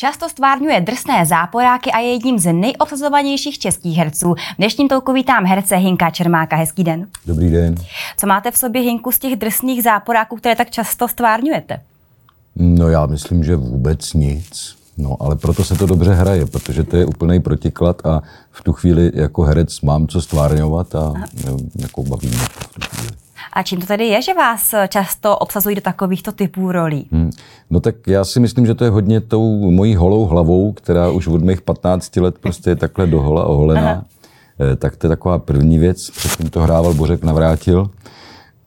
Často stvárňuje drsné záporáky a je jedním z nejobsazovanějších českých herců. V dnešním touku vítám herce Hinka Čermáka. Hezký den. Dobrý den. Co máte v sobě, Hinku, z těch drsných záporáků, které tak často stvárňujete? No já myslím, že vůbec nic. No, ale proto se to dobře hraje, protože to je úplný protiklad a v tu chvíli jako herec mám co stvárňovat a Aha. jako baví mě to v tu chvíli. A čím to tedy je, že vás často obsazují do takovýchto typů rolí? Hmm. No tak já si myslím, že to je hodně tou mojí holou hlavou, která už od mých 15 let prostě je takhle dohola oholená. Aha. Eh, tak to je taková první věc. Předtím to hrával Bořek Navrátil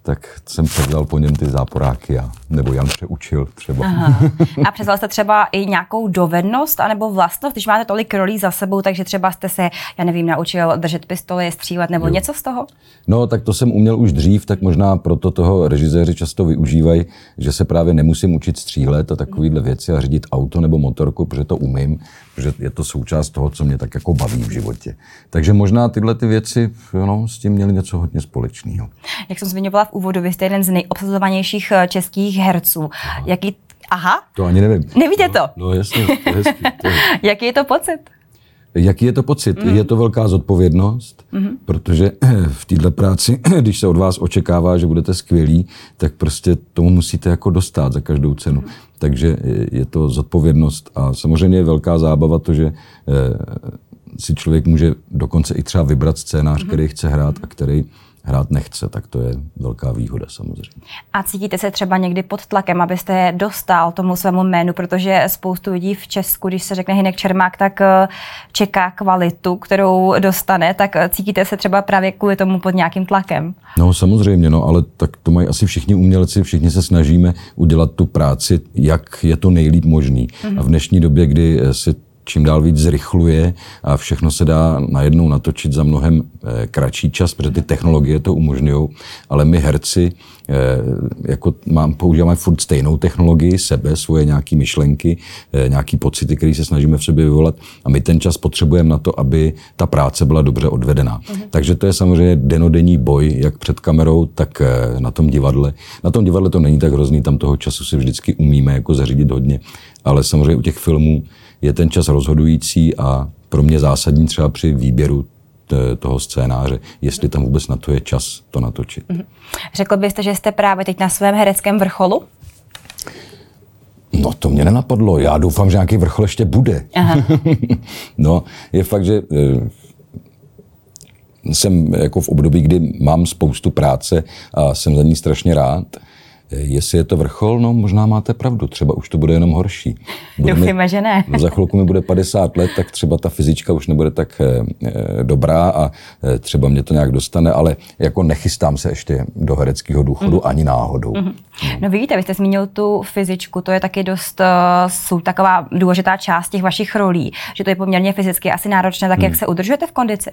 tak jsem převzal po něm ty záporáky a, nebo Jan přeučil třeba. Aha. A převzal jste třeba i nějakou dovednost anebo vlastnost, když máte tolik rolí za sebou, takže třeba jste se, já nevím, naučil držet pistoli, střílet nebo jo. něco z toho? No, tak to jsem uměl už dřív, tak možná proto toho režiséři často využívají, že se právě nemusím učit střílet a takovýhle věci a řídit auto nebo motorku, protože to umím, protože je to součást toho, co mě tak jako baví v životě. Takže možná tyhle ty věci no, s tím měly něco hodně společného. Jak jsem zmiňovala v úvodu, vy jste jeden z nejobsazovanějších eh, českých herců. Aha. Jaký Aha. To ani nevím. Nevíte no, to? No jasně, to je hezký. To je. Jaký je to pocit? Jaký je to pocit? Mm. Je to velká zodpovědnost, mm. protože v této práci, když se od vás očekává, že budete skvělí, tak prostě tomu musíte jako dostat za každou cenu. Mm. Takže je to zodpovědnost a samozřejmě je velká zábava to, že eh, si člověk může dokonce i třeba vybrat scénář, mm. který chce hrát a který hrát nechce, tak to je velká výhoda samozřejmě. A cítíte se třeba někdy pod tlakem, abyste dostal tomu svému jménu, protože spoustu lidí v Česku, když se řekne Hinek Čermák, tak eh, čeká kvalitu, kterou dostane, tak eh, cítíte se třeba právě kvůli tomu pod nějakým tlakem? No samozřejmě, no, ale tak to mají asi všichni umělci, všichni se snažíme udělat tu práci, jak je to nejlíp možný. Mm-hmm. A v dnešní době, kdy si čím dál víc zrychluje a všechno se dá najednou natočit za mnohem eh, kratší čas, protože ty technologie to umožňují, ale my herci eh, jako mám, používáme furt stejnou technologii, sebe, svoje nějaké myšlenky, eh, nějaké pocity, které se snažíme v sobě vyvolat a my ten čas potřebujeme na to, aby ta práce byla dobře odvedená. Mhm. Takže to je samozřejmě denodenní boj, jak před kamerou, tak na tom divadle. Na tom divadle to není tak hrozný, tam toho času si vždycky umíme jako zařídit hodně, ale samozřejmě u těch filmů je ten čas rozhodující a pro mě zásadní třeba při výběru toho scénáře, jestli tam vůbec na to je čas to natočit. Mm-hmm. Řekl byste, že jste právě teď na svém hereckém vrcholu? No to mě nenapadlo. Já doufám, že nějaký vrchol ještě bude. Aha. no, je fakt, že eh, jsem jako v období, kdy mám spoustu práce a jsem za ní strašně rád. Jestli je to vrchol, no možná máte pravdu, třeba už to bude jenom horší. Doufíme, že ne. za chvilku mi bude 50 let, tak třeba ta fyzička už nebude tak e, dobrá a e, třeba mě to nějak dostane, ale jako nechystám se ještě do hereckého důchodu mm. ani náhodou. Mm. No vidíte, vy jste zmínil tu fyzičku, to je taky dost, jsou taková důležitá část těch vašich rolí, že to je poměrně fyzicky asi náročné, tak mm. jak mhm. se udržujete v kondici?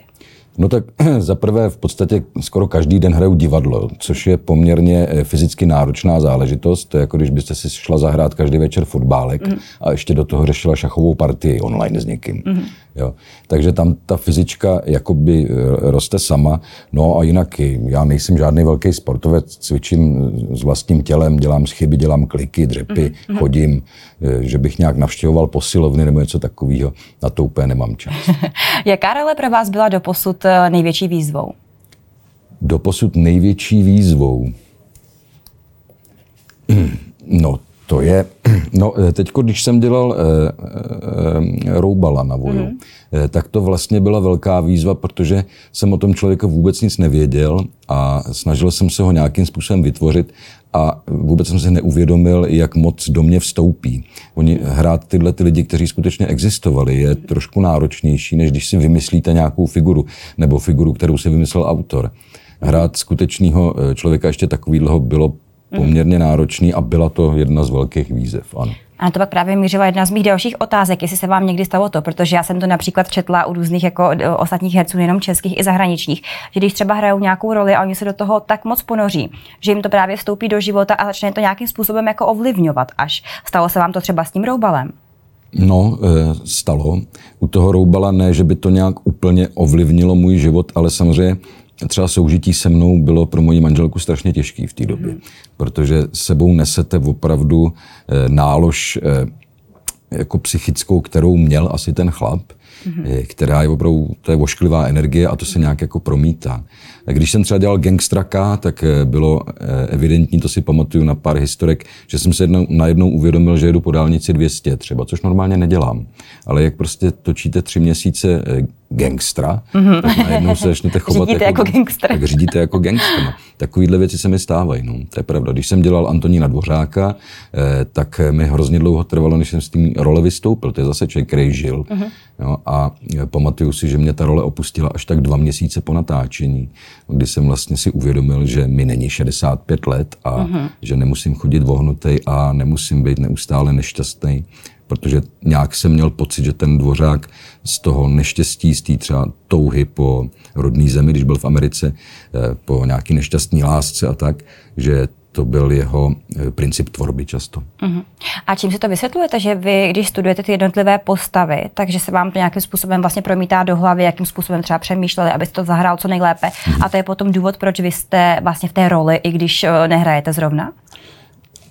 No tak za prvé v podstatě skoro každý den hraju divadlo, což je poměrně eh, fyzicky náročná záležitost. To je jako když byste si šla zahrát každý večer fotbálek mm. a ještě do toho řešila šachovou partii online s někým. Mm. Jo. Takže tam ta fyzička jakoby eh, roste sama. No a jinak já nejsem žádný velký sportovec, cvičím s vlastním tělem, dělám chyby, dělám kliky, dřepy, mm-hmm. chodím, eh, že bych nějak navštěvoval posilovny nebo něco takového. Na to úplně nemám čas. Jaká role pro vás byla doposud eh, největší výzvou? Doposud největší výzvou? No, to je, no eh, teď, když jsem dělal e, e, Roubala na voju, mm. e, tak to vlastně byla velká výzva, protože jsem o tom člověka vůbec nic nevěděl a snažil jsem se ho nějakým způsobem vytvořit a vůbec jsem si neuvědomil, jak moc do mě vstoupí. Oni hrát tyhle ty lidi, kteří skutečně existovali, je trošku náročnější, než když si vymyslíte nějakou figuru nebo figuru, kterou si vymyslel autor. Hrát skutečného člověka ještě takového bylo poměrně náročný a byla to jedna z velkých výzev, ano. A na to pak právě mířila jedna z mých dalších otázek, jestli se vám někdy stalo to, protože já jsem to například četla u různých jako ostatních herců, nejenom českých i zahraničních, že když třeba hrajou nějakou roli a oni se do toho tak moc ponoří, že jim to právě vstoupí do života a začne to nějakým způsobem jako ovlivňovat až. Stalo se vám to třeba s tím roubalem? No, e, stalo. U toho roubala ne, že by to nějak úplně ovlivnilo můj život, ale samozřejmě třeba soužití se mnou bylo pro moji manželku strašně těžký v té době, mm. protože sebou nesete opravdu eh, nálož eh, jako psychickou, kterou měl asi ten chlap, mm-hmm. která je opravdu, to je ošklivá energie a to se nějak jako promítá. Když jsem třeba dělal gangstraka, tak bylo evidentní, to si pamatuju na pár historek, že jsem se jednou, najednou uvědomil, že jedu po dálnici 200 třeba, což normálně nedělám. Ale jak prostě točíte tři měsíce gangstra, mm-hmm. tak najednou se začnete chovat řídíte jako, jako gangster. Tak řídíte jako gangster. No. Takovýhle věci se mi stávají, no. to je pravda. Když jsem dělal Antonína Dvořáka, eh, tak mi hrozně dlouho trvalo, než jsem s tím role vystoupil. To je zase člověk, který žil. Mm-hmm. Jo, a pamatuju si, že mě ta role opustila až tak dva měsíce po natáčení, kdy jsem vlastně si uvědomil, že mi není 65 let a mm-hmm. že nemusím chodit vohnutej a nemusím být neustále nešťastný protože nějak jsem měl pocit, že ten dvořák z toho neštěstí, z té třeba touhy po rodné zemi, když byl v Americe, eh, po nějaký nešťastní lásce a tak, že to byl jeho eh, princip tvorby často. Uh-huh. A čím si to vysvětlujete, že vy, když studujete ty jednotlivé postavy, takže se vám to nějakým způsobem vlastně promítá do hlavy, jakým způsobem třeba přemýšleli, abyste to zahrál co nejlépe. Uh-huh. A to je potom důvod, proč vy jste vlastně v té roli, i když eh, nehrajete zrovna?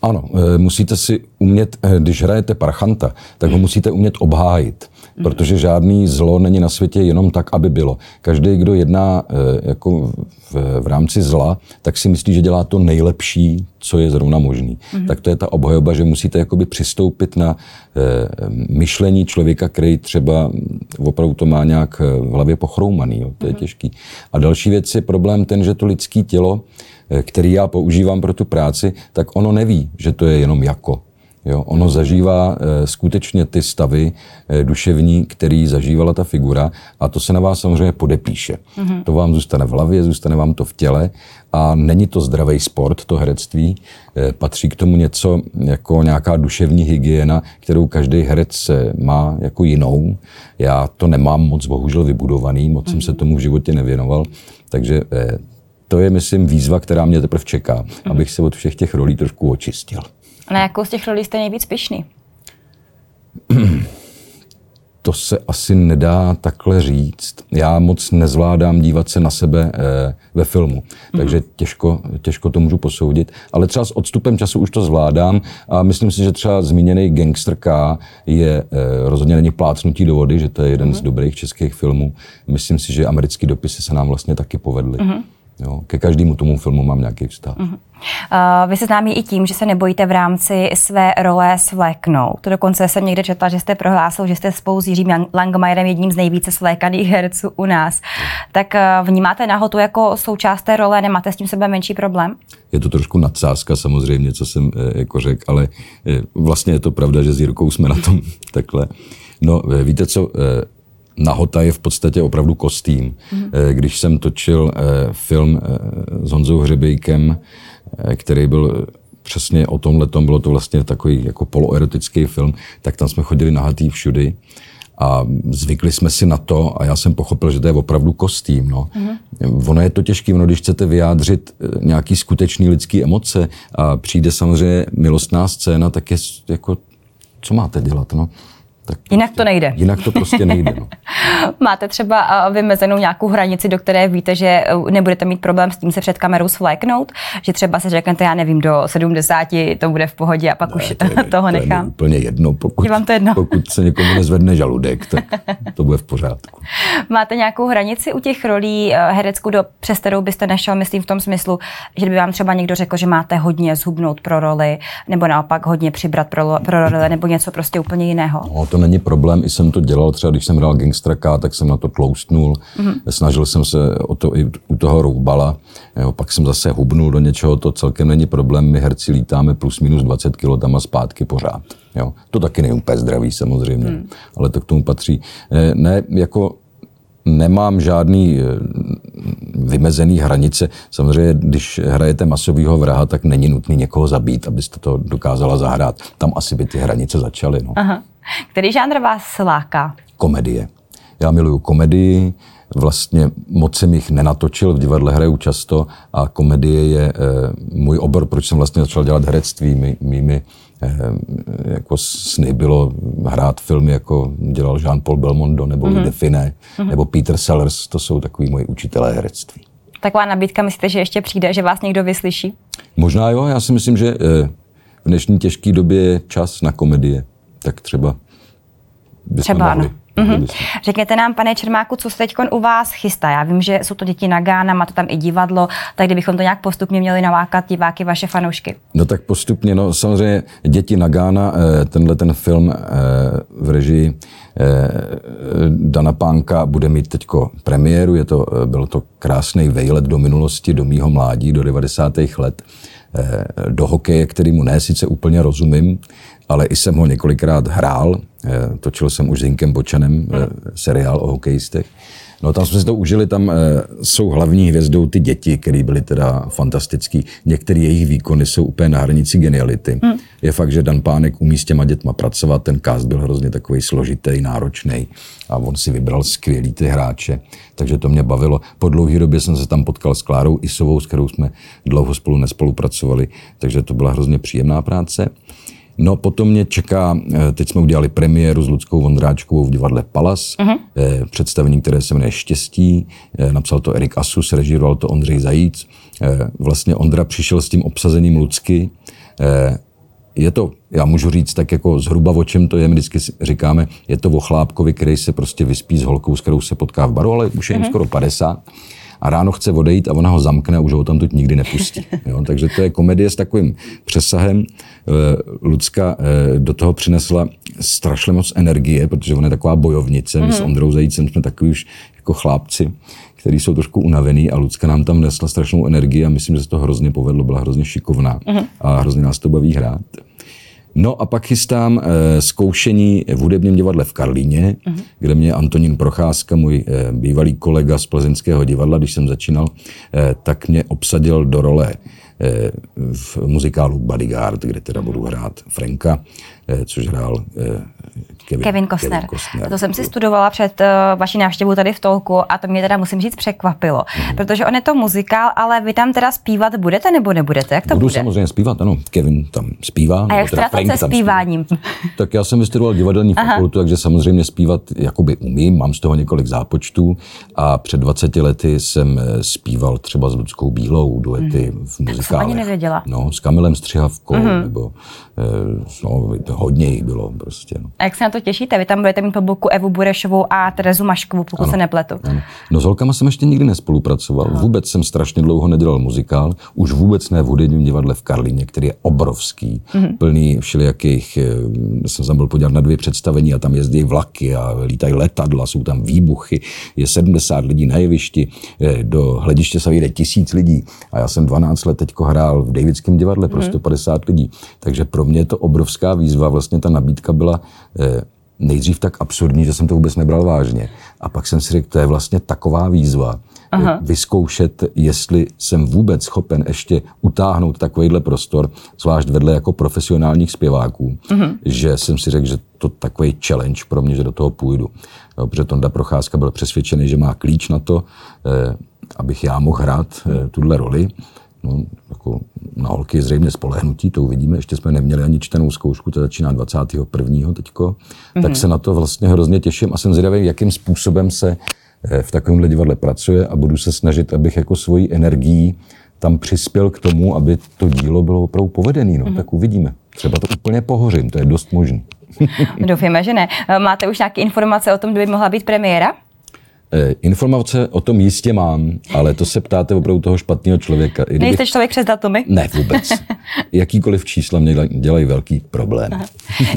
Ano, eh, musíte si umět, eh, když hrajete parchanta, tak ho musíte umět obhájit, protože žádný zlo není na světě jenom tak, aby bylo. Každý, kdo jedná eh, jako v, v rámci zla, tak si myslí, že dělá to nejlepší, co je zrovna možný. Mm-hmm. Tak to je ta obhajoba, že musíte jakoby přistoupit na myšlení člověka, který třeba opravdu to má nějak v hlavě pochroumaný. Jo. To je mm-hmm. těžký. A další věc je problém ten, že to lidské tělo který já používám pro tu práci, tak ono neví, že to je jenom jako. Jo, ono zažívá e, skutečně ty stavy e, duševní, který zažívala ta figura a to se na vás samozřejmě podepíše. Mm-hmm. To vám zůstane v hlavě, zůstane vám to v těle a není to zdravý sport, to herectví. E, patří k tomu něco jako nějaká duševní hygiena, kterou každý herec má jako jinou. Já to nemám moc bohužel vybudovaný, moc mm-hmm. jsem se tomu v životě nevěnoval, takže e, to je, myslím, výzva, která mě teprve čeká, mm. abych se od všech těch rolí trošku očistil. A na jakou z těch rolí jste nejvíc pišný? to se asi nedá takhle říct. Já moc nezvládám dívat se na sebe e, ve filmu, takže těžko, těžko to můžu posoudit. Ale třeba s odstupem času už to zvládám a myslím si, že třeba zmíněný Gangster K je e, rozhodně není plácnutí do vody, že to je jeden mm-hmm. z dobrých českých filmů. Myslím si, že americký dopisy se nám vlastně taky povedly. Mm-hmm. Jo, ke každému tomu filmu mám nějaký vztah. Uh-huh. Uh, vy se známí i tím, že se nebojíte v rámci své role svléknout. To dokonce jsem někde četla, že jste prohlásil, že jste spolu s Jiřím Langmajerem jedním z nejvíce svlékaných herců u nás. Tak uh, vnímáte nahotu jako součást té role, nemáte s tím sebe menší problém? Je to trošku nadsázka samozřejmě, co jsem eh, jako řekl, ale eh, vlastně je to pravda, že s Jirkou jsme na tom takhle. No, eh, víte co, eh, nahota je v podstatě opravdu kostým. Mm-hmm. Když jsem točil eh, film eh, s Honzou Hřebejkem, který byl přesně o tomhle, bylo to vlastně takový jako poloerotický film, tak tam jsme chodili nahatý všudy a zvykli jsme si na to a já jsem pochopil, že to je opravdu kostým. No. Mm-hmm. Ono je to těžké, no, když chcete vyjádřit nějaký skutečný lidský emoce a přijde samozřejmě milostná scéna, tak je jako, co máte dělat? No? Tak jinak to nejde. Jinak to prostě nejde. No. Máte třeba vymezenou nějakou hranici, do které víte, že nebudete mít problém s tím se před kamerou svléknout? Že třeba se řeknete, já nevím, do 70 to bude v pohodě a pak ne, už to je, toho to nechám? Je úplně jedno. Pokud, je vám to jedno? pokud se někomu nezvedne žaludek, tak to bude v pořádku. Máte nějakou hranici u těch rolí eh, hereckou, do, přes kterou byste nešel, myslím v tom smyslu, že by vám třeba někdo řekl, že máte hodně zhubnout pro roli, nebo naopak hodně přibrat pro, pro roli, nebo něco prostě úplně jiného? No, to není problém, i jsem to dělal, třeba když jsem hrál Gangstraka, tak jsem na to tloustnul, mm-hmm. snažil jsem se o to i u toho roubala, jo, pak jsem zase hubnul do něčeho, to celkem není problém, my herci lítáme plus minus 20 kg tam a zpátky pořád. Jo. To taky není úplně zdravý samozřejmě, mm. ale to k tomu patří. Eh, ne, jako nemám žádný eh, vymezený hranice. Samozřejmě, když hrajete masového vraha, tak není nutný někoho zabít, abyste to dokázala zahrát. Tam asi by ty hranice začaly. No. Aha. Který žánr vás láká? Komedie. Já miluju komedii, vlastně moc jsem jich nenatočil, v divadle hraju často a komedie je e, můj obor, proč jsem vlastně začal dělat herectví. Mý, mými e, jako sny bylo hrát filmy, jako dělal Jean-Paul Belmondo, nebo mm-hmm. Define, mm-hmm. nebo Peter Sellers, to jsou takový moji učitelé herectví. Taková nabídka, myslíte, že ještě přijde, že vás někdo vyslyší? Možná jo, já si myslím, že e, v dnešní těžké době je čas na komedie tak třeba bychom Třeba mohli. ano. Mm-hmm. Řekněte nám, pane Čermáku, co se teď u vás chystá? Já vím, že jsou to děti na Gána, máte tam i divadlo, tak kdybychom to nějak postupně měli nalákat diváky, vaše fanoušky. No tak postupně, no samozřejmě děti na Gána, eh, tenhle ten film eh, v režii eh, Dana Pánka bude mít teďko premiéru, je to, byl to krásný vejlet do minulosti, do mýho mládí, do 90. let do hokeje, kterýmu ne sice úplně rozumím, ale i jsem ho několikrát hrál. Točil jsem už s Hinkem Bočanem seriál o hokejistech. No tam jsme si to užili, tam e, jsou hlavní hvězdou ty děti, které byly teda fantastický. Některé jejich výkony jsou úplně na hranici geniality. Mm. Je fakt, že Dan Pánek umí s těma dětma pracovat, ten cast byl hrozně takový složitý, náročný a on si vybral skvělý ty hráče, takže to mě bavilo. Po dlouhé době jsem se tam potkal s Klárou Isovou, s kterou jsme dlouho spolu nespolupracovali, takže to byla hrozně příjemná práce. No potom mě čeká, eh, teď jsme udělali premiéru s Ludskou Vondráčkovou v divadle Palas, uh-huh. představení, které se jmenuje Štěstí, eh, napsal to Erik Asus, režíroval to Ondřej Zajíc. Vlastně Ondra přišel s tím obsazením Ludsky, je to, já můžu říct tak jako zhruba o čem to je, my vždycky říkáme, je to o chlápkovi, který se prostě vyspí s holkou, s kterou se potká v baru, ale už je jim uh-huh. skoro 50 a ráno chce odejít a ona ho zamkne a už ho tam tu nikdy nepustí. Jo? Takže to je komedie s takovým přesahem. Eh, Lucka eh, do toho přinesla strašně moc energie, protože ona je taková bojovnice. My s mhm. Ondrou Zajícem jsme takový už jako chlápci, který jsou trošku unavený a Lucka nám tam nesla strašnou energii a myslím, že se to hrozně povedlo, byla hrozně šikovná mhm. a hrozně nás to baví hrát. No a pak chystám uh, zkoušení v hudebním divadle v Karlíně, uh-huh. kde mě Antonín Procházka, můj uh, bývalý kolega z plzeňského divadla, když jsem začínal, uh, tak mě obsadil do role v muzikálu Bodyguard, kde teda budu hrát Franka, což hrál Kevin, Kevin, Costner. Kevin Costner. To jsem si studovala před uh, vaší návštěvou tady v Tolku a to mě teda musím říct překvapilo, mm. protože on je to muzikál, ale vy tam teda zpívat budete nebo nebudete? Jak to Budu bude? samozřejmě zpívat, ano. Kevin tam zpívá. A jak teda se zpíváním? Zpívá. Tak já jsem vystudoval divadelní Aha. fakultu, takže samozřejmě zpívat jakoby umím, mám z toho několik zápočtů a před 20 lety jsem eh, zpíval třeba s Ludskou Bílou duety mm. v muzikále. Tak ani nevěděla. No, s Kamilem Střihavkou, mm-hmm. nebo eh, no, hodně jich bylo prostě. No. A jak se na to těšíte? Vy tam budete mít po boku Evu Burešovou a Terezu Maškovou, pokud ano, se nepletu. Ano. No s holkama jsem ještě nikdy nespolupracoval. Ano. Vůbec jsem strašně dlouho nedělal muzikál, už vůbec ne v hudebním divadle v Karlíně, který je obrovský, mm-hmm. plný všelijakých, eh, jsem tam byl podívat na dvě představení a tam jezdí vlaky a lítají letadla, jsou tam výbuchy, je 70 lidí na jevišti, eh, do hlediště se vyjde tisíc lidí a já jsem 12 let teďko hrál v Davidském divadle mm-hmm. pro 150 lidí, takže pro mě je to obrovská výzva, vlastně ta nabídka byla nejdřív tak absurdní, že jsem to vůbec nebral vážně. A pak jsem si řekl, to je vlastně taková výzva, Aha. vyzkoušet, jestli jsem vůbec schopen ještě utáhnout takovýhle prostor, zvlášť vedle jako profesionálních zpěváků, uh-huh. že jsem si řekl, že to takový challenge pro mě, že do toho půjdu. Jo, protože Tonda Procházka byl přesvědčený, že má klíč na to, eh, abych já mohl hrát eh, tuhle roli. No, jako na holky zřejmě spolehnutí, to uvidíme. Ještě jsme neměli ani čtenou zkoušku, to začíná 21. teďko. Mm-hmm. Tak mhm. se na to vlastně hrozně těším a jsem zvědavý, jakým způsobem se eh, v takovémhle divadle pracuje a budu se snažit, abych jako svoji energií tam přispěl k tomu, aby to dílo bylo opravdu povedené. No. Mm-hmm. Tak uvidíme. Třeba to úplně pohořím, to je dost možné. Doufíme, že ne. Máte už nějaké informace o tom, kdy by mohla být premiéra? Eh, informace o tom jistě mám, ale to se ptáte opravdu toho špatného člověka. Kdyby... Nejste člověk přes datumy? Ne, vůbec. Jakýkoliv čísla mě dělají velký problém. Aha.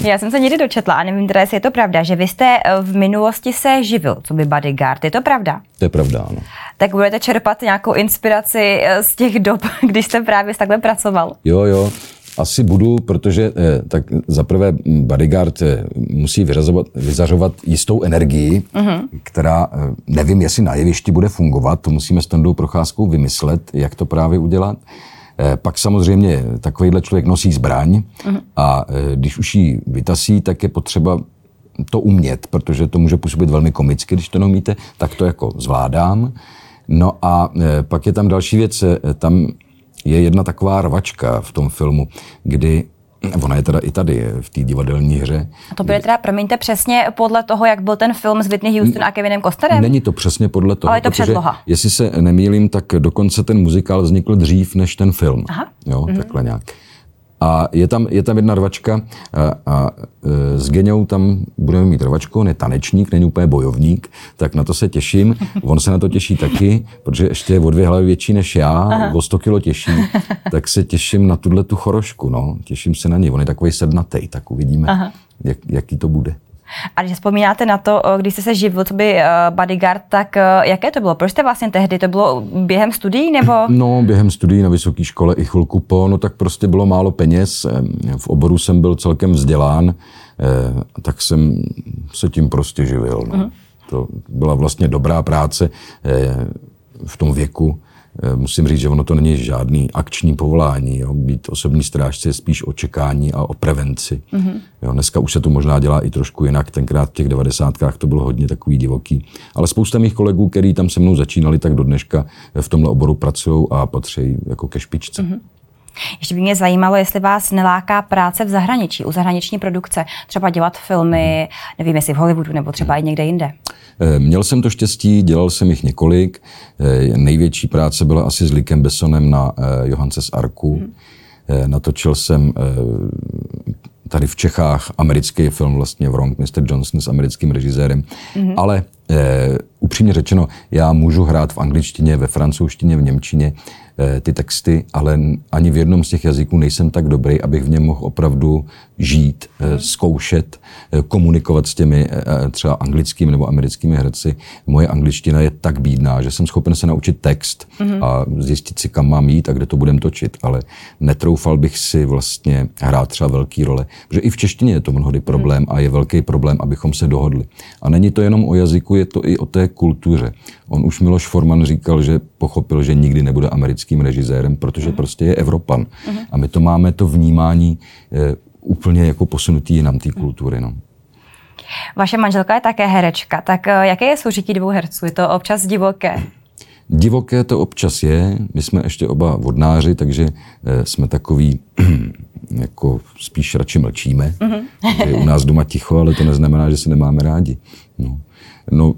Já jsem se někdy dočetla a nevím teda, jestli je to pravda, že vy jste eh, v minulosti se živil, co by bodyguard. Je to pravda? To je pravda, ano. Tak budete čerpat nějakou inspiraci eh, z těch dob, když jste právě takhle pracoval? Jo, jo. Asi budu, protože eh, tak zaprvé bodyguard eh, musí vyrazovat, vyzařovat jistou energii, uh-huh. která eh, nevím, jestli na jevišti bude fungovat, to musíme s Tondou Procházkou vymyslet, jak to právě udělat. Pak samozřejmě takovýhle člověk nosí zbraň uh-huh. a když už ji vytasí, tak je potřeba to umět, protože to může působit velmi komicky, když to neumíte, tak to jako zvládám. No a pak je tam další věc, tam je jedna taková rvačka v tom filmu, kdy Ona je teda i tady, v té divadelní hře. A to bude teda, promiňte, přesně podle toho, jak byl ten film s Whitney Houston a Kevinem Costnerem? Není to přesně podle toho. Ale je to předloha. Jestli se nemýlím, tak dokonce ten muzikál vznikl dřív než ten film. Aha. Jo, mm-hmm. takhle nějak. A je tam, je tam jedna rvačka a, a e, s Geňou tam budeme mít rvačku, on je tanečník, není úplně bojovník, tak na to se těším. On se na to těší taky, protože ještě je o dvě hlavy větší než já, Aha. o 100 kilo těžší, tak se těším na tuhle tu chorošku, no. Těším se na něj. On je takový sednatý, tak uvidíme, jak, jaký to bude. A když vzpomínáte na to, když jste se živil, co by bodyguard, tak jaké to bylo? Proč jste vlastně tehdy? To bylo během studií nebo? No, během studií na vysoké škole i chvilku po, no tak prostě bylo málo peněz. V oboru jsem byl celkem vzdělán, tak jsem se tím prostě živil. No. Uh-huh. To byla vlastně dobrá práce v tom věku Eh, musím říct, že ono to není žádný akční povolání. Jo. Být osobní strážce je spíš o čekání a o prevenci. Mm-hmm. Jo, dneska už se to možná dělá i trošku jinak. Tenkrát v těch devadesátkách to bylo hodně takový divoký. Ale spousta mých kolegů, kteří tam se mnou začínali, tak do dneška v tomhle oboru pracují a patří jako ke špičce. Mm-hmm. Ještě by mě zajímalo, jestli vás neláká práce v zahraničí, u zahraniční produkce, třeba dělat filmy, nevím, jestli v Hollywoodu nebo třeba i někde jinde. Eh, měl jsem to štěstí, dělal jsem jich několik. Eh, největší práce byla asi s Likem Bessonem na eh, Johance z Arku. Hmm. Natočil jsem tady v Čechách americký film vlastně Wrong Mr. Johnson s americkým režisérem, mm-hmm. ale eh, upřímně řečeno, já můžu hrát v angličtině, ve francouzštině, v němčině, ty texty, ale ani v jednom z těch jazyků nejsem tak dobrý, abych v něm mohl opravdu žít, eh, zkoušet, eh, komunikovat s těmi třeba anglickými nebo americkými herci. Moje angličtina je tak bídná, že jsem schopen se naučit text mm-hmm. a zjistit si, kam mám jít a kde to budem točit, ale netroufal bych si vlastně hrát třeba velký role. Protože i v češtině je to mnohdy problém mm. a je velký problém, abychom se dohodli. A není to jenom o jazyku, je to i o té kultuře. On už Miloš Forman říkal, že pochopil, že nikdy nebude americkým režisérem, protože uh-huh. prostě je Evropan. A my to máme to vnímání úplně jako posunutý jinam té kultury. No. Vaše manželka je také herečka, tak eh, jaké je soužití dvou herců? Je to občas divoké? Divoké to občas je. My jsme ještě oba vodnáři, takže e, jsme takový jako spíš radši mlčíme. Uh-huh. Je u nás doma ticho, ale to neznamená, že se nemáme rádi. No, no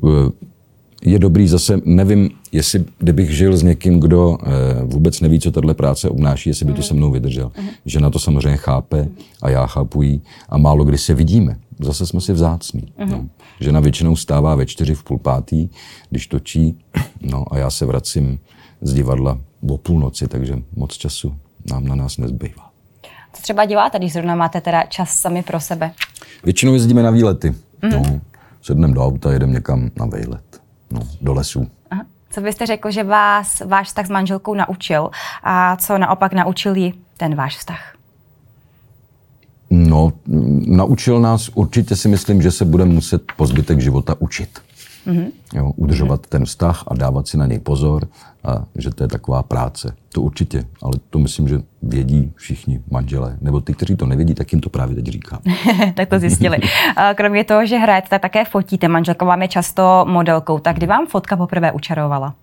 je dobrý zase, nevím, jestli kdybych žil s někým, kdo eh, vůbec neví, co tahle práce obnáší, jestli by to se mnou vydržel. Že na to samozřejmě chápe a já chápu jí a málo kdy se vidíme. Zase jsme si vzácní. No. Žena většinou stává ve čtyři v půl pátý, když točí, no a já se vracím z divadla o půlnoci, takže moc času nám na nás nezbývá. Co třeba děláte, když zrovna máte teda čas sami pro sebe? Většinou jezdíme na výlety. Mm-hmm. No, sedneme do auta, jedeme někam na výlet no, do lesů. Aha. Co byste řekl, že vás váš vztah s manželkou naučil a co naopak naučil jí ten váš vztah? No, naučil nás, určitě si myslím, že se budeme muset po zbytek života učit. Mm-hmm. Jo, udržovat mm-hmm. ten vztah a dávat si na něj pozor a že to je taková práce. To určitě, ale to myslím, že vědí všichni manželé. Nebo ty, kteří to nevědí, tak jim to právě teď říkám. tak to zjistili. Kromě toho, že hrajete, tak také fotíte. Manželka vám je často modelkou. Tak kdy vám fotka poprvé učarovala?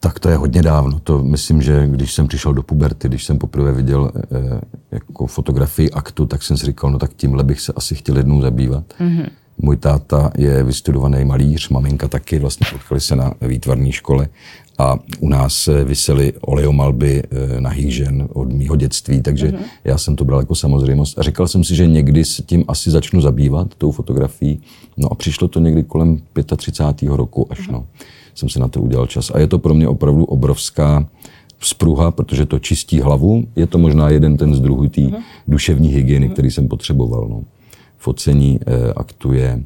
Tak to je hodně dávno. To myslím, že když jsem přišel do puberty, když jsem poprvé viděl e, jako fotografii aktu, tak jsem si říkal, no tak tímhle bych se asi chtěl jednou zabývat. Mm-hmm. Můj táta je vystudovaný malíř, maminka taky, vlastně potkali se na výtvarné škole a u nás vysely oleomalby eh, na žen od mýho dětství, takže mm-hmm. já jsem to bral jako samozřejmost. A říkal jsem si, že někdy se tím asi začnu zabývat, tou fotografií. No a přišlo to někdy kolem 35. roku až, mm-hmm. no. Jsem si na to udělal čas. A je to pro mě opravdu obrovská spruha, protože to čistí hlavu. Je to možná jeden ten z druhů té mm-hmm. duševní hygieny, mm-hmm. který jsem potřeboval. No focení eh, aktu je,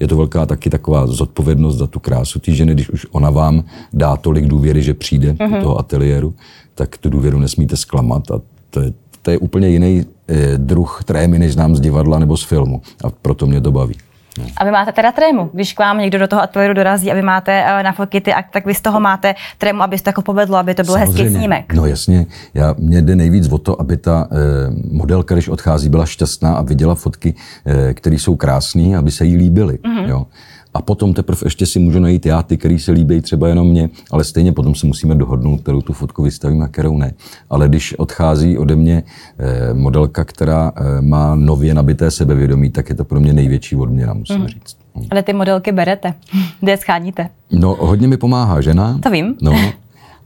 je to velká taky taková zodpovědnost za tu krásu té ženy, když už ona vám dá tolik důvěry, že přijde mm-hmm. do toho ateliéru, tak tu důvěru nesmíte zklamat a to je, to je úplně jiný eh, druh trémy, než znám z divadla nebo z filmu a proto mě to baví. No. A vy máte teda trému. Když k vám někdo do toho ateliéru dorazí a vy máte uh, na foky ty akt, tak vy z toho máte trému, aby to jako povedlo, aby to byl Samozřejmě. hezký snímek. No jasně. Já, mě jde nejvíc o to, aby ta uh, modelka, když odchází, byla šťastná a viděla fotky, uh, které jsou krásné, aby se jí líbily. Mm-hmm. Jo a potom teprve ještě si můžu najít já ty, který se líbí třeba jenom mě, ale stejně potom se musíme dohodnout, kterou tu fotku vystavím a kterou ne. Ale když odchází ode mě eh, modelka, která eh, má nově nabité sebevědomí, tak je to pro mě největší odměna, musím mm. říct. Ale ty modelky berete, kde je scháníte? No, hodně mi pomáhá žena. To vím. No,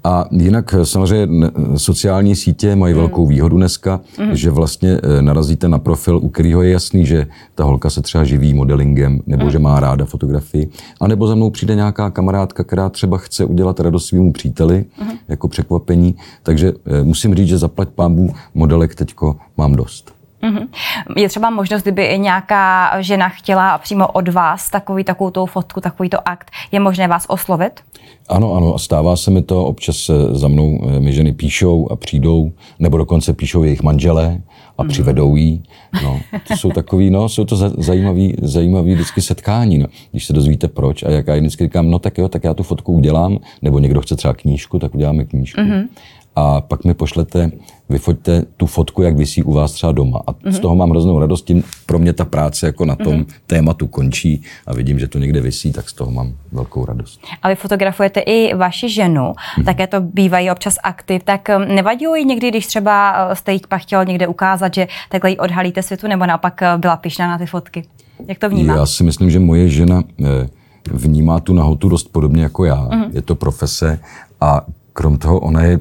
A jinak samozřejmě sociální sítě mají hmm. velkou výhodu dneska, hmm. že vlastně narazíte na profil, u kterého je jasný, že ta holka se třeba živí modelingem, nebo hmm. že má ráda fotografii, a nebo za mnou přijde nějaká kamarádka, která třeba chce udělat radost svýmu příteli, hmm. jako překvapení. Takže musím říct, že zaplať pámbu modelek teďko mám dost. Mm-hmm. Je třeba možnost, kdyby nějaká žena chtěla přímo od vás takový, takovou tou fotku, takový to akt, je možné vás oslovit? Ano, ano, stává se mi to, občas za mnou eh, mi ženy píšou a přijdou, nebo dokonce píšou jejich manželé a mm. přivedou jí. No, to jsou takový, no, jsou to zajímavý, zajímavý vždycky setkání, no. Když se dozvíte proč a jak já vždycky říkám, no tak jo, tak já tu fotku udělám, nebo někdo chce třeba knížku, tak uděláme knížku. Mm-hmm a pak mi pošlete, vyfoďte tu fotku, jak vysí u vás třeba doma. A mm-hmm. z mhm. toho mám hroznou radost, tím pro mě ta práce jako na tom mm-hmm. tématu končí a vidím, že to někde vysí, tak z toho mám velkou radost. A vy fotografujete i vaši ženu, mm-hmm. také to bývají občas aktiv, tak um, nevadí jí někdy, když třeba uh, jste jí pak chtěl někde ukázat, že takhle ji odhalíte světu, nebo naopak uh, byla pišná na ty fotky? Jak to vnímá? Já si myslím, že moje žena eh, vnímá tu nahotu dost podobně jako já. Mm-hmm. Je to profese a krom toho ona je,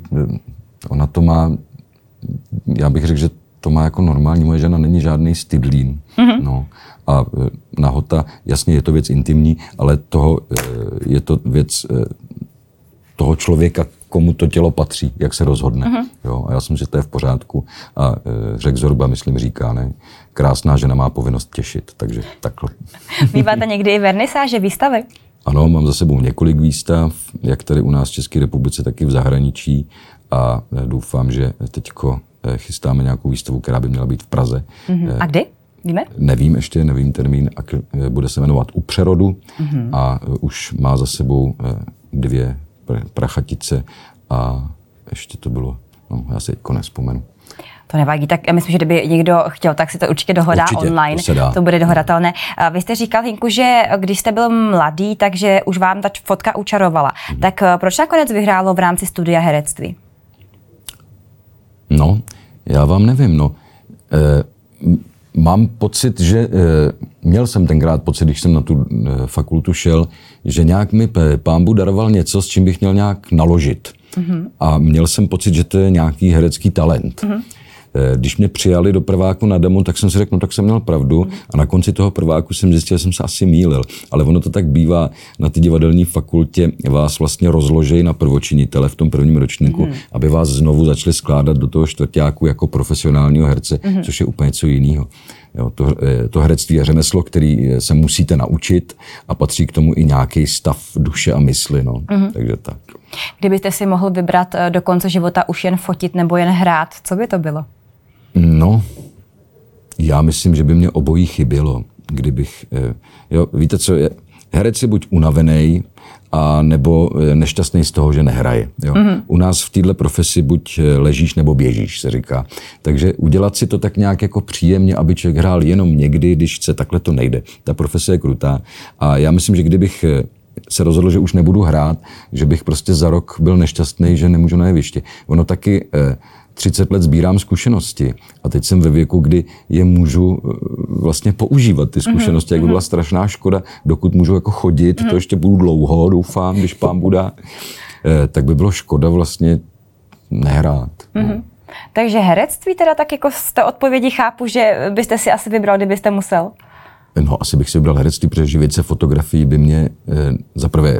ona to má, já bych řekl, že to má jako normální. Moje žena není žádný stydlín. Mm-hmm. No. A e, nahota, jasně je to věc intimní, ale toho, e, je to věc e, toho člověka, komu to tělo patří, jak se rozhodne. Mm-hmm. Jo, a já si myslím, že to je v pořádku. A řek Zorba, myslím, říká, ne? Krásná žena má povinnost těšit, takže takhle. Býváte někdy i vernisáže, výstavy? Ano, mám za sebou několik výstav, jak tady u nás v České republice, tak i v zahraničí a eh, doufám, že teďko eh, chystáme nějakou výstavu, která by měla být v Praze. Mm-hmm. A kdy? Víme? Nevím ještě, nevím termín, a bude se jmenovat U přerodu mm-hmm. a už má za sebou dvě prachatice a ještě to bylo, no já si konec vzpomenu. To nevadí, tak já myslím, že kdyby někdo chtěl, tak si to určitě dohledá určitě, online. To, to bude dohledatelné. Vy jste říkal, Hinku, že když jste byl mladý, takže už vám ta fotka učarovala. Hmm. Tak eh, proč nakonec vyhrálo v rámci studia herectví? No, já vám nevím, no. E, mám pocit, že e, měl jsem tenkrát pocit, když jsem na tu e, fakultu šel, že nějak mi pán daroval něco, s čím bych měl nějak naložit. Mm-hmm. A měl jsem pocit, že to je nějaký herecký talent. Mm-hmm. Eh, když mě přijali do prváku na demo, tak jsem si řekl, no tak jsem měl pravdu a na konci toho prváku jsem zjistil, že jsem se asi mýlil. Ale ono to tak bývá na ty divadelní fakultě, vás vlastně rozložejí na prvočinitele v tom prvním ročníku, mm. aby vás znovu začali skládat do toho čtvrtáku jako profesionálního herce, mm. což je úplně něco jiného. Jo, to, eh, to herectví je řemeslo, který se musíte naučit a patří k tomu i nějaký stav duše a mysli. No. Mm. Takže tak. Kdybyste si mohl vybrat eh, do konce života už jen fotit nebo jen hrát, co by to bylo? No, já myslím, že by mě obojí chybělo, kdybych, eh, jo, víte co, je, herec je buď unavený, a nebo eh, nešťastný z toho, že nehraje. Jo. Mm-hmm. U nás v této profesi buď eh, ležíš nebo běžíš, se říká. Takže udělat si to tak nějak jako příjemně, aby člověk hrál jenom někdy, když chce, takhle to nejde. Ta profese je krutá. A já myslím, že kdybych se rozhodl, že už nebudu hrát, že bych prostě za rok byl nešťastný, že nemůžu na jevišti. Ono taky 30 let sbírám zkušenosti a teď jsem ve věku, kdy je můžu eh, vlastně používat ty zkušenosti, mm-hmm. jak by byla mhm. strašná škoda, dokud můžu jako chodit, mm-hmm. to mhm. ještě budu dlouho, doufám, když pán bude, eh, tak by bylo škoda vlastně nehrát. Mm-hmm. No. Takže herectví teda tak jako z té odpovědi chápu, že byste si asi vybral, kdybyste musel? No, asi bych si vybral herectví, protože živit se fotografií by mě eh, zaprvé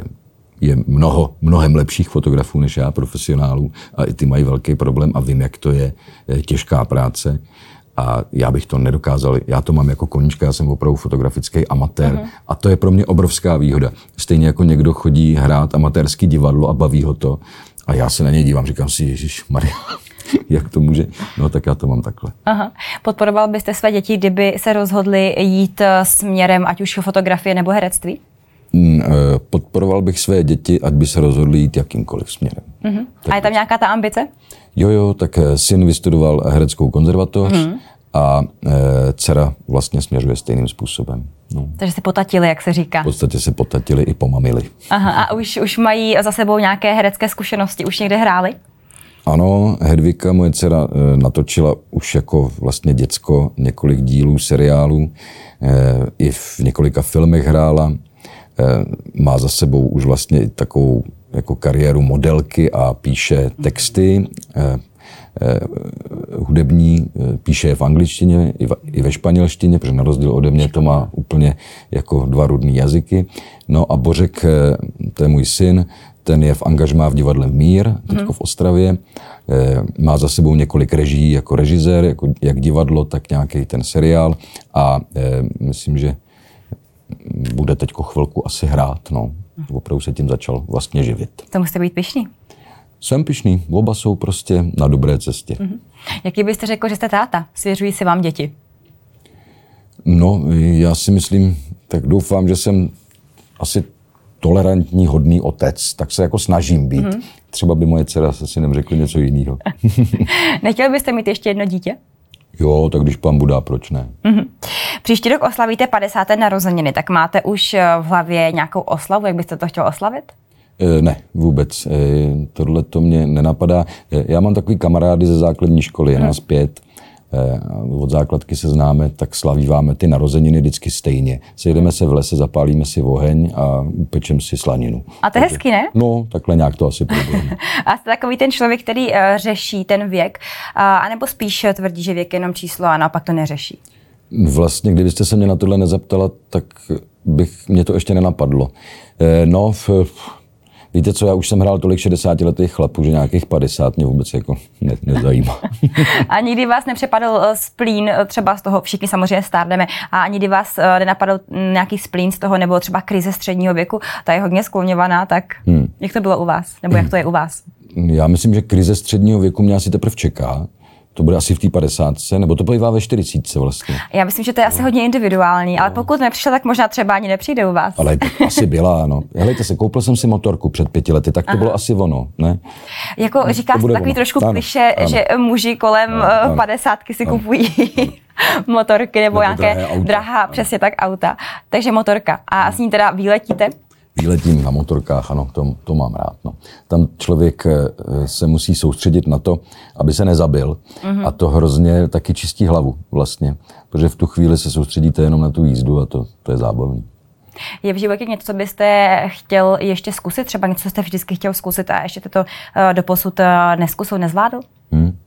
je mnoho, mnohem lepších fotografů než já, profesionálů, a i ty mají velký problém a vím, jak to je těžká práce. A já bych to nedokázal, já to mám jako koníčka, já jsem opravdu fotografický amatér uh-huh. a to je pro mě obrovská výhoda. Stejně jako někdo chodí hrát amatérský divadlo a baví ho to a já se na něj dívám, říkám si, Ježíš Maria, jak to může, no tak já to mám takhle. Aha. Podporoval byste své děti, kdyby se rozhodli jít eh, směrem ať už fotografie nebo herectví? Eh, podporoval bych své děti, ať by se rozhodli jít jakýmkoliv směrem. Uh-huh. A je tam nějaká ta ambice? Jo, jo, tak eh, syn vystudoval hereckou konzervatoř uh-huh. a e, dcera vlastně směřuje stejným způsobem. No. Takže se potatili, jak se říká. V podstatě se potatili i pomamili. Aha, a už, už mají za sebou nějaké herecké zkušenosti? Už někde hráli? Ano, Hedvika, moje dcera, natočila už jako vlastně děcko několik dílů seriálů, i v několika filmech hrála. Eh, má za sebou už vlastně takovou jako kariéru modelky a píše texty. Eh, eh, hudební, píše je v angličtině i, ve španělštině, protože na rozdíl ode mě to má úplně jako dva rudný jazyky. No a Bořek, to je můj syn, ten je v angažmá v divadle Mír, teď v Ostravě. Má za sebou několik režií jako režisér, jako jak divadlo, tak nějaký ten seriál. A myslím, že bude teď chvilku asi hrát. No. Opravdu se tím začal vlastně živit. To musíte být pišný. Jsem pišný, oba jsou prostě na dobré cestě. Jaký byste řekl, že jste táta? Svěřují si vám děti. No, já si myslím, tak doufám, že jsem asi tolerantní, hodný otec, tak se jako snažím být. Mm-hmm. Třeba by moje dcera se si řekli něco jiného. Nechtěl byste mít ještě jedno dítě? Jo, tak když pán Budá, proč ne? Příští rok oslavíte 50. narozeniny, tak máte už eh, v hlavě nějakou oslavu, jak byste to chtěl oslavit? E, ne, vůbec. E, tohle to mě nenapadá. Já mám takový kamarády ze základní školy, je nás pět. E, od základky se známe, tak slavíváme ty narozeniny vždycky stejně. Sejdeme se v lese, zapálíme si oheň a upečeme si slaninu. A to je hezký, ne? No, takhle nějak to asi probujeme. A jste takový ten člověk, který eh, řeší ten věk, a anebo spíš tvrdí, že věk je jenom číslo a naopak to neřeší? Vlastně, kdybyste se mě na tohle nezeptala, tak bych mě to ještě nenapadlo. No, v, víte co, já už jsem hrál tolik 60 letých chlapů, že nějakých 50 mě vůbec jako ne, nezajímá. A nikdy vás nepřepadl eh, splín eh, třeba z toho, všichni samozřejmě stárneme, a nikdy vás eh, nenapadl nějaký splín z toho, nebo třeba krize středního věku, ta je hodně skloňovaná, tak hmm. jak to bylo u vás, nebo jak to je u vás? Já myslím, že krize středního věku mě asi teprve čeká. To bude asi v té 50, nebo to bývá ve 40 vlastně. Já myslím, že to je asi hodně individuální, ale pokud nepřišla, tak možná třeba ani nepřijde u vás. Ale to asi byla, no. Helejte se, koupil jsem si motorku před pěti lety, tak to Aha. bylo asi ono, ne? Jako říká to se takový ono. trošku Ano, kliše, ano. že muži kolem Ano, ano, ano. 50 si kupují motorky nebo, Nebo nějaké auta. drahá, přesně tak auta. Takže motorka. A s ní teda výletíte? Výletím na motorkách, ano, to, to mám rád. No. Tam člověk eh, se musí soustředit na to, aby se nezabil mm-hmm. a to hrozně taky čistí hlavu vlastně, protože v tu chvíli se soustředíte jenom na tu jízdu a to, to je zábavný. Je v životě něco, co byste chtěl ještě zkusit? Třeba něco, co jste vždycky chtěl zkusit a ještě to uh, doposud uh, neskusil, nezvládl? Hm.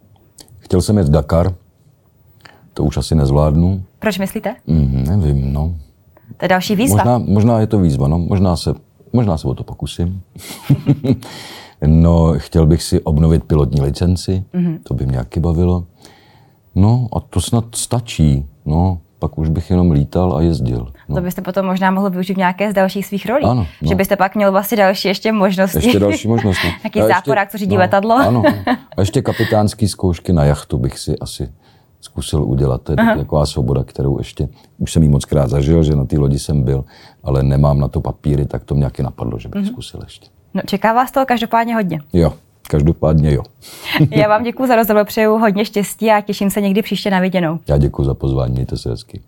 Chtěl jsem jet Dakar, to už asi nezvládnu. Proč myslíte? Hm, nevím, no. To je další výzva. Možná, možná je to výzva, no. Možná se, možná se o to pokusím. no, chtěl bych si obnovit pilotní licenci, mm-hmm. to by mě jaký bavilo. No a to snad stačí, no. Pak už bych jenom lítal a jezdil. No. To byste potom možná mohl využít v nějaké z dalších svých rolí. Ano, no. Že byste pak měl vlastně další ještě možnosti. Ještě další možnosti. Nějaký A záporák, co řídí no, letadlo. Ano. A ještě kapitánský zkoušky na jachtu bych si asi zkusil udělat. To je Aha. taková svoboda, kterou ještě, už jsem jí moc krát zažil, že na té lodi jsem byl, ale nemám na to papíry, tak to mě nějaký napadlo, že bych zkusil ještě. No, čeká vás toho každopádně hodně. Jo, každopádně jo. Já vám děkuji za rozhovor, přeju hodně štěstí a těším se někdy příště na viděnou. Já děkuji za pozvání, mějte se hezky.